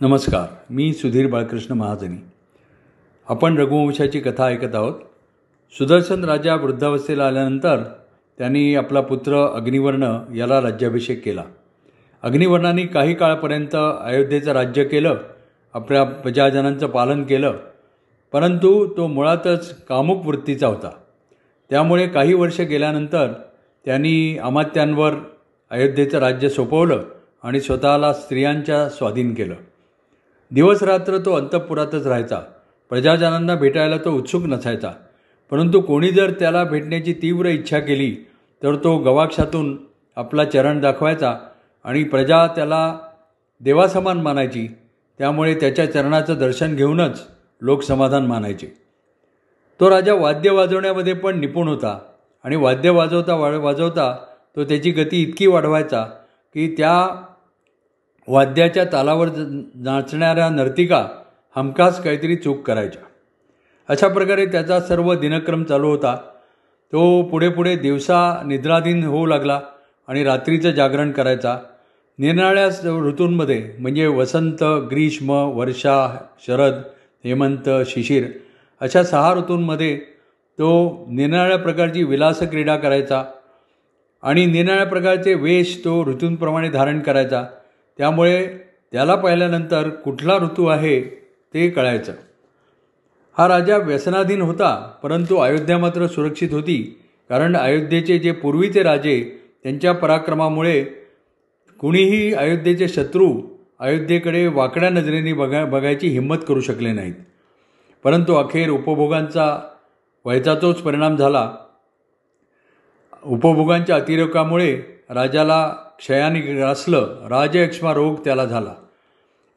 नमस्कार मी सुधीर बाळकृष्ण महाजनी. आपण रघुवंशाची कथा ऐकत आहोत. सुदर्शन राजा वृद्धावस्थेला आल्यानंतर त्यांनी आपला पुत्र अग्निवर्ण याला राज्याभिषेक केला. अग्निवर्णाने काही काळापर्यंत अयोध्येचं राज्य केलं आपल्या प्रजाजनांचं पालन केलं परंतु तो मुळातच कामुक वृत्तीचा होता. त्यामुळे काही वर्ष गेल्यानंतर त्यांनी अमात्यांवर अयोध्येचं राज्य सोपवलं आणि स्वतःला स्त्रियांच्या स्वाधीन केलं. दिवसरात्र तो अंतःपुरातच राहायचा. प्रजाजनांना भेटायला तो उत्सुक नसायचा. परंतु कोणी जर त्याला भेटण्याची तीव्र इच्छा केली तर तो गवाक्षातून आपला चरण दाखवायचा आणि प्रजा त्याला देवासमान मानायची. त्यामुळे त्याच्या चरणाचं दर्शन घेऊनच लोक समाधान मानायचे. तो राजा वाद्य वाजवण्यामध्ये पण निपुण होता आणि वाद्य वाजवता वा वाजवता तो त्याची गती इतकी वाढवायचा की त्या वाद्याच्या तालावर नाचणाऱ्या नर्तिका हमखास काहीतरी चूक करायच्या. अशा प्रकारे त्याचा सर्व दिनक्रम चालू होता. तो पुढे पुढे दिवसा निद्राधीन होऊ लागला आणि रात्रीचं जागरण करायचा. निरनिराळ्या ऋतूंमध्ये म्हणजे वसंत ग्रीष्म वर्षा शरद हेमंत शिशिर अशा सहा ऋतूंमध्ये तो निरनिराळ्या प्रकारची विलास क्रीडा करायचा आणि निरनिराळ्या प्रकारचे वेश तो ऋतूंप्रमाणे धारण करायचा. त्यामुळे त्याला पाहिल्यानंतर कुठला ऋतू आहे ते कळायचं. हा राजा व्यसनाधीन होता परंतु अयोध्या मात्र सुरक्षित होती कारण अयोध्येचे जे पूर्वीचे राजे त्यांच्या पराक्रमामुळे कुणीही अयोध्येचे शत्रू अयोध्येकडे वाकड्या नजरेने बघा बघायची हिंमत करू शकले नाहीत. परंतु अखेर उपभोगांचा व्हायचा तोच परिणाम झाला. उपभोगांच्या अतिरेकामुळे राजाला क्षयाने ग्रासलं राजयक्ष्मा रोग त्याला झाला.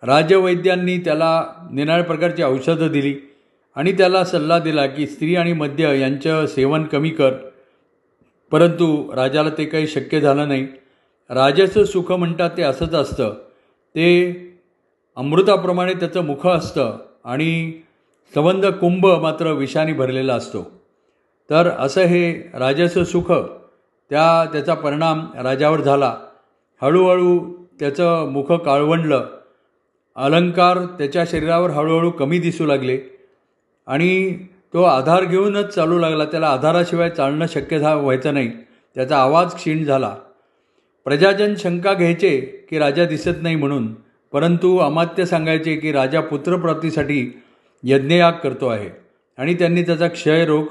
राजवैद्यांनी त्याला निनाळ प्रकारची औषधं दिली आणि त्याला सल्ला दिला की स्त्री आणि मद्य यांचं सेवन कमी कर. परंतु राजाला ते काही शक्य झालं नाही. राजाचं सुख म्हणतात ते असंच असतं. ते अमृताप्रमाणे त्याचं मुख असतं आणि संबंध कुंभ मात्र विषाने भरलेला असतो. तर असं हे राजाचं सुख त्या त्याचा परिणाम राजावर झाला. हळूहळू त्याचं मुख काळवंडलं. अलंकार त्याच्या शरीरावर हळूहळू कमी दिसू लागले. आणि तो आधार घेऊनच चालू लागला. त्याला आधाराशिवाय चालणं शक्य झा व्हायचं नाही. त्याचा आवाज क्षीण झाला. प्रजाजन शंका घ्यायचे की राजा दिसत नाही म्हणून. परंतु अमात्य सांगायचे की राजा पुत्रप्राप्तीसाठी यज्ञयाग करतो आहे. आणि त्यांनी त्याचा क्षयरोग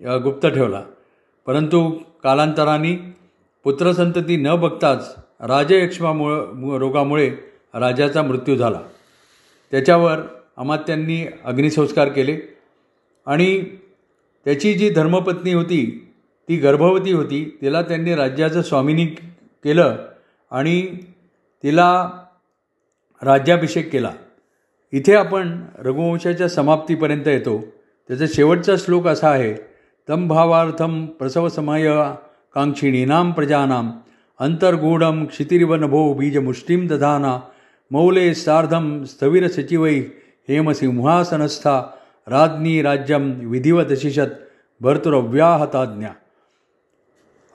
गुप्त ठेवला. परंतु कालांतराने पुत्रसंतती न बघताच राजयक्ष्मामुळं रोगामुळे राजाचा मृत्यू झाला. त्याच्यावर अमात्यांनी अग्निसंस्कार केले आणि त्याची जी धर्मपत्नी होती ती गर्भवती होती तिला त्यांनी राज्याचं स्वामिनी केलं आणि तिला राज्याभिषेक केला. इथे आपण रघुवंशाच्या समाप्तीपर्यंत येतो. त्याचा शेवटचा श्लोक असा आहे तम भावार्थम प्रसवसमय कांक्षिणीनाम प्रजानाम। अंतर्गूढं क्षितिरिव नभो बीजमुष्टिं दधाना मौले सार्धं हेम हेमसिंहासनस्था राज्ञी राज्यं विधिवदशिषत भर्तुरव्याहताज्ञा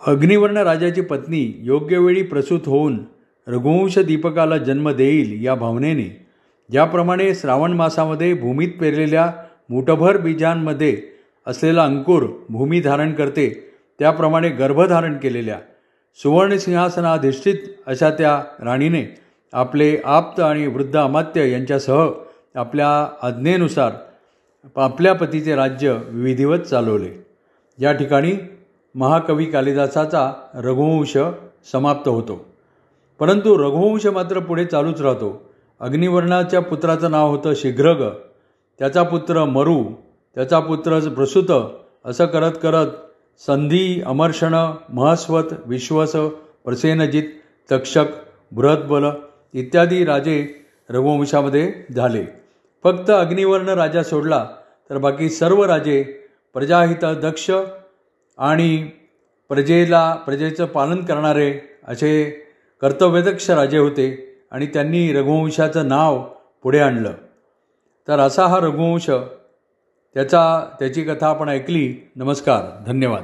अग्निवर्ण राजाची पत्नी योग्यवेळी प्रसूत होऊन रघुवंश दीपकाला जन्म देईल या भावनेने ज्याप्रमाणे श्रावण मासामध्ये भूमीत पेरलेल्या मुठभर बीजांमध्ये असलेला अंकुर भूमी धारण करते त्याप्रमाणे गर्भधारण केलेल्या सुवर्णसिंहासनाधिष्ठित अशा त्या राणीने आपले आप्त आणि वृद्ध अमात्य यांच्यासह आपल्या आज्ञेनुसार आपल्या पतीचे राज्य विधिवत चालवले. या ठिकाणी महाकवी कालिदासाचा रघुवंश समाप्त होतो. परंतु रघुवंश मात्र पुढे चालूच राहतो. अग्निवर्णाच्या पुत्राचं नाव होतं शीघ्रग. त्याचा पुत्र मरू त्याचा पुत्र प्रसूत असं करत करत संधी अमर्षण महस्वत विश्वस प्रसेनजित तक्षक बृहद्बल इत्यादी राजे रघुवंशामध्ये झाले. फक्त अग्निवर्ण राजा सोडला तर बाकी सर्व राजे प्रजाहित दक्ष आणि प्रजेला प्रजेचं पालन करणारे असे कर्तव्यदक्ष राजे होते आणि त्यांनी रघुवंशाचं नाव पुढे आणलं. तर असा हा रघुवंश त्याचा त्याची कथा आपण ऐकली. नमस्कार. धन्यवाद.